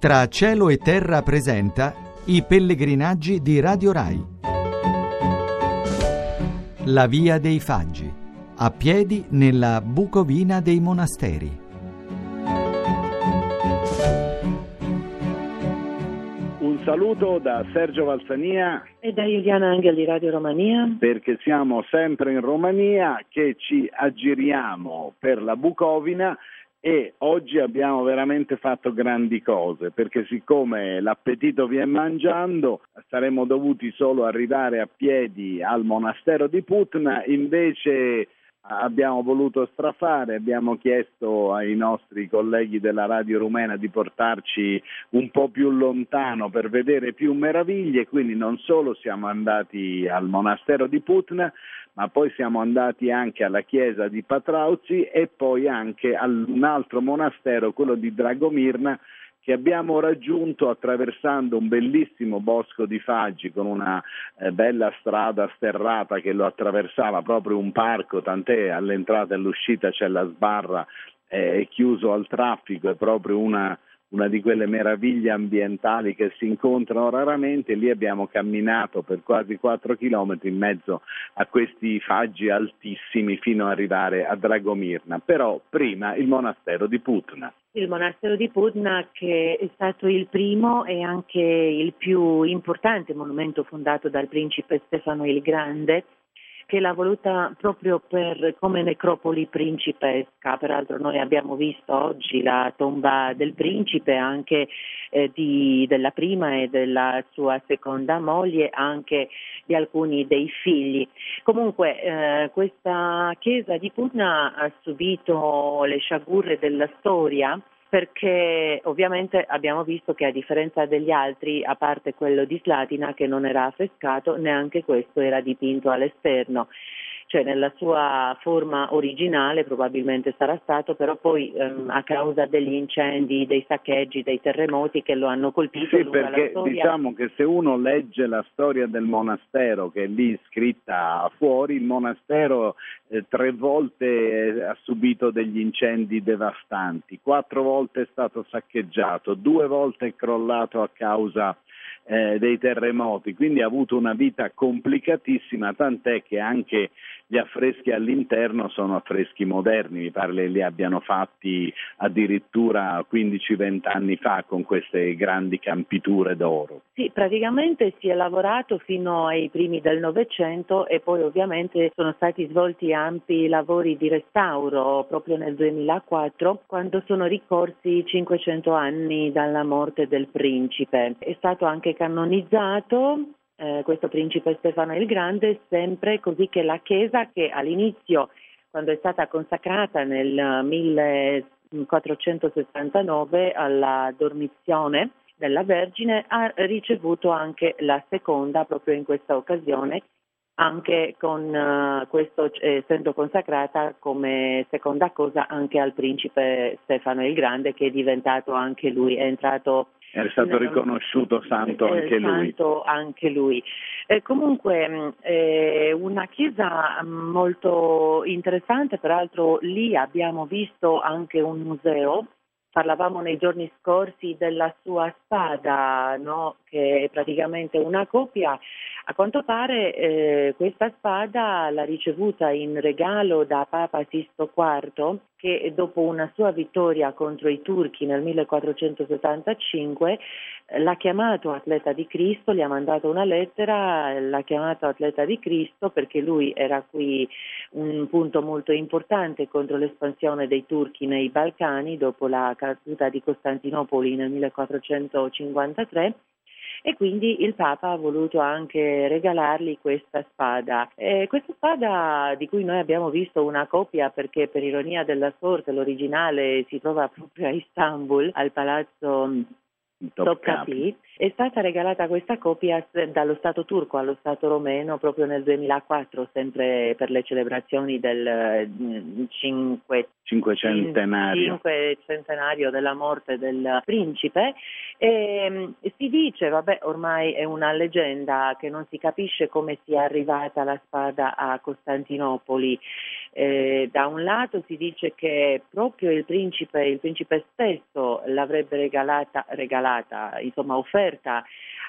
Tra cielo e terra presenta i pellegrinaggi di Radio Rai. La via dei Faggi, a piedi nella Bucovina dei monasteri. Un saluto da Sergio Valsania e da Giuliana Angel di Radio Romania. Perché siamo sempre in Romania che ci aggiriamo per la Bucovina e oggi abbiamo veramente fatto grandi cose perché siccome l'appetito viene mangiando saremmo dovuti solo arrivare a piedi al monastero di Putna. Invece abbiamo voluto strafare, abbiamo chiesto ai nostri colleghi della radio rumena di portarci un po' più lontano per vedere più meraviglie, quindi non solo siamo andati al monastero di Putna, ma poi siamo andati anche alla chiesa di Patrauzi e poi anche a un altro monastero, quello di Dragomirna, che abbiamo raggiunto attraversando un bellissimo bosco di faggi con una eh, bella strada sterrata che lo attraversava proprio un parco, tant'è all'entrata e all'uscita c'è la sbarra, eh, è chiuso al traffico, è proprio una, una di quelle meraviglie ambientali che si incontrano raramente, lì abbiamo camminato per quasi 4 chilometri in mezzo a questi faggi altissimi fino ad arrivare a Dragomirna, però prima il monastero di Putna. Il monastero di Pudna che è stato il primo e anche il più importante monumento fondato dal principe Stefano il Grande che l'ha voluta proprio per, come necropoli principesca. Peraltro noi abbiamo visto oggi la tomba del principe, anche eh, di, della prima e della sua seconda moglie, anche di alcuni dei figli. Comunque eh, questa chiesa di Pugna ha subito le sciagurre della storia perché ovviamente abbiamo visto che a differenza degli altri, a parte quello di Slatina che non era affrescato, neanche questo era dipinto all'esterno cioè nella sua forma originale probabilmente sarà stato, però poi ehm, a causa degli incendi, dei saccheggi, dei terremoti che lo hanno colpito. Sì, perché diciamo che se uno legge la storia del monastero che è lì scritta fuori, il monastero eh, tre volte eh, ha subito degli incendi devastanti, quattro volte è stato saccheggiato, due volte è crollato a causa eh, dei terremoti, quindi ha avuto una vita complicatissima, tant'è che anche gli affreschi all'interno sono affreschi moderni, mi pare li abbiano fatti addirittura 15-20 anni fa con queste grandi campiture d'oro. Sì, praticamente si è lavorato fino ai primi del Novecento e poi ovviamente sono stati svolti ampi lavori di restauro proprio nel 2004 quando sono ricorsi 500 anni dalla morte del principe. È stato anche canonizzato eh, questo principe Stefano il Grande, sempre così che la Chiesa che all'inizio, quando è stata consacrata nel 1469 alla dormizione della Vergine, ha ricevuto anche la seconda proprio in questa occasione anche con uh, questo essendo consacrata come seconda cosa anche al principe Stefano il Grande che è diventato anche lui, è entrato è stato riconosciuto santo anche lui. Santo anche lui. Eh, comunque è una chiesa molto interessante, peraltro lì abbiamo visto anche un museo parlavamo nei giorni scorsi della sua spada, no? che è praticamente una copia. A quanto pare eh, questa spada l'ha ricevuta in regalo da Papa Sisto IV che dopo una sua vittoria contro i turchi nel 1475 eh, l'ha chiamato atleta di Cristo, gli ha mandato una lettera, l'ha chiamato atleta di Cristo perché lui era qui un punto molto importante contro l'espansione dei turchi nei Balcani dopo la caduta di Costantinopoli nel 1453 e quindi il Papa ha voluto anche regalargli questa spada. E questa spada di cui noi abbiamo visto una copia perché per ironia della sorte l'originale si trova proprio a Istanbul, al palazzo Topkapi, è stata regalata questa copia dallo Stato turco allo Stato romeno proprio nel 2004, sempre per le celebrazioni del mm, cinque, cinquecentenario. cinquecentenario della morte del principe. E, mm, si dice, vabbè, ormai è una leggenda che non si capisce come sia arrivata la spada a Costantinopoli. Eh, da un lato si dice che proprio il principe, il principe stesso l'avrebbe regalata, regalata regalata, insomma offerta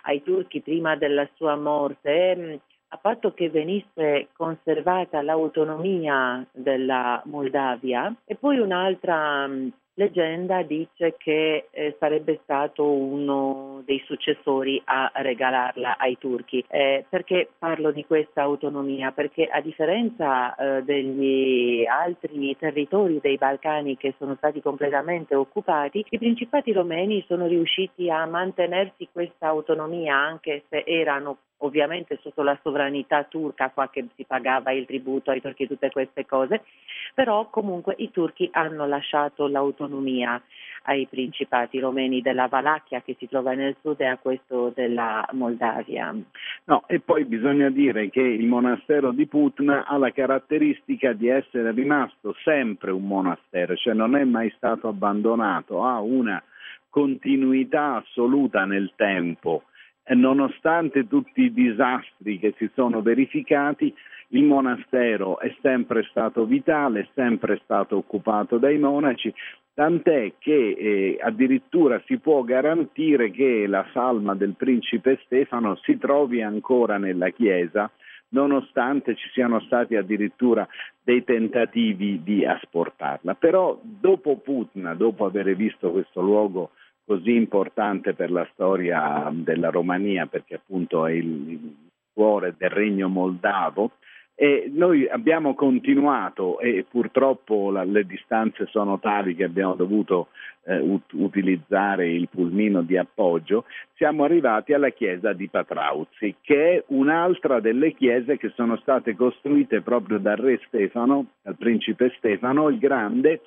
ai turchi prima della sua morte, mm, a patto che venisse conservata l'autonomia della Moldavia. E poi un'altra mm, leggenda dice che eh, sarebbe stato uno dei successori a regalarla ai turchi. Eh, perché parlo di questa autonomia? Perché a differenza eh, degli altri territori dei Balcani che sono stati completamente occupati, i principati romeni sono riusciti a mantenersi questa autonomia anche se erano ovviamente sotto la sovranità turca qua che si pagava il tributo ai turchi tutte queste cose, però comunque i turchi hanno lasciato l'autonomia ai principati romeni della Valacchia che si trova nel sud e a questo della Moldavia. No, e poi bisogna dire che il monastero di Putna ha la caratteristica di essere rimasto sempre un monastero, cioè non è mai stato abbandonato, ha una continuità assoluta nel tempo nonostante tutti i disastri che si sono verificati, il monastero è sempre stato vitale, è sempre stato occupato dai monaci, tant'è che eh, addirittura si può garantire che la salma del principe Stefano si trovi ancora nella chiesa, nonostante ci siano stati addirittura dei tentativi di asportarla. Però dopo Putna, dopo aver visto questo luogo così importante per la storia della Romania, perché appunto è il cuore del regno moldavo. E noi abbiamo continuato e purtroppo la, le distanze sono tali che abbiamo dovuto eh, ut- utilizzare il pulmino di appoggio, siamo arrivati alla chiesa di Patrauzzi, che è un'altra delle chiese che sono state costruite proprio dal re Stefano, dal principe Stefano il Grande,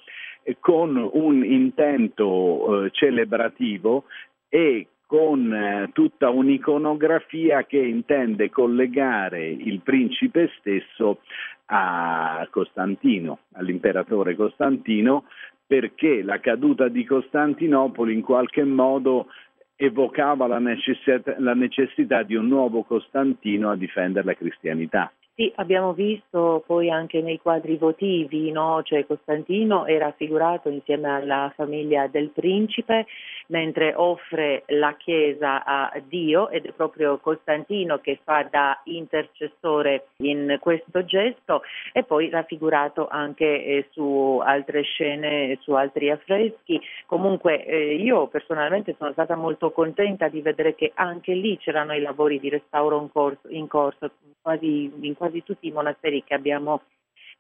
con un intento eh, celebrativo e con eh, tutta un'iconografia che intende collegare il principe stesso a Costantino, all'imperatore Costantino, perché la caduta di Costantinopoli in qualche modo evocava la necessità, la necessità di un nuovo Costantino a difendere la cristianità. Sì, abbiamo visto poi anche nei quadri votivi, no? cioè Costantino è raffigurato insieme alla famiglia del principe mentre offre la Chiesa a Dio ed è proprio Costantino che fa da intercessore in questo gesto e poi raffigurato anche eh, su altre scene, su altri affreschi. Comunque eh, io personalmente sono stata molto contenta di vedere che anche lì c'erano i lavori di restauro in corso, in corso quasi in quasi tutti i monasteri che abbiamo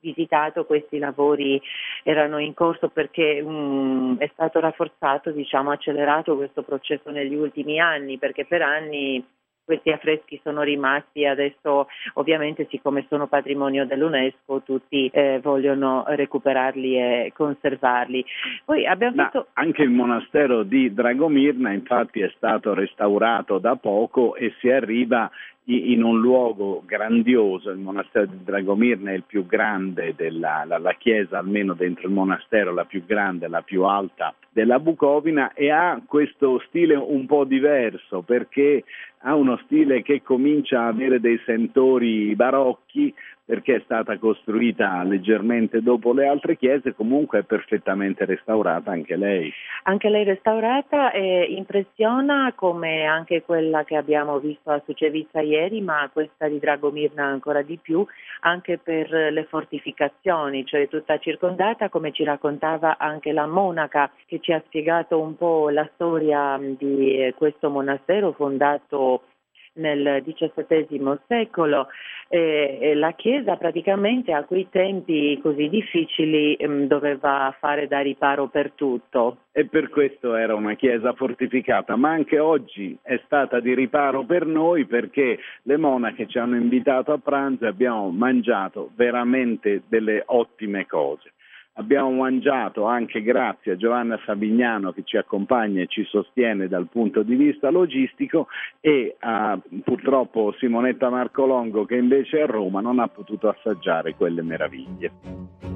visitato questi lavori erano in corso perché um, è stato rafforzato, diciamo, accelerato questo processo negli ultimi anni perché per anni questi affreschi sono rimasti adesso ovviamente siccome sono patrimonio dell'UNESCO tutti eh, vogliono recuperarli e conservarli. Poi abbiamo visto... Anche il monastero di Dragomirna infatti è stato restaurato da poco e si arriva in un luogo grandioso, il monastero di Dragomirna è il più grande della la, la chiesa, almeno dentro il monastero, la più grande, la più alta della Bucovina e ha questo stile un po' diverso perché ha uno stile che comincia a avere dei sentori barocchi perché è stata costruita leggermente dopo le altre chiese, comunque è perfettamente restaurata anche lei. Anche lei restaurata e impressiona come anche quella che abbiamo visto a Sucevica ieri, ma questa di Dragomirna ancora di più, anche per le fortificazioni, cioè tutta circondata, come ci raccontava anche la monaca che ci ha spiegato un po' la storia di questo monastero fondato nel XVII secolo. Eh, la Chiesa praticamente a quei tempi così difficili mm, doveva fare da riparo per tutto. E per questo era una Chiesa fortificata, ma anche oggi è stata di riparo per noi perché le monache ci hanno invitato a pranzo e abbiamo mangiato veramente delle ottime cose. Abbiamo mangiato anche grazie a Giovanna Savignano che ci accompagna e ci sostiene dal punto di vista logistico e a purtroppo Simonetta Marcolongo che invece è a Roma non ha potuto assaggiare quelle meraviglie.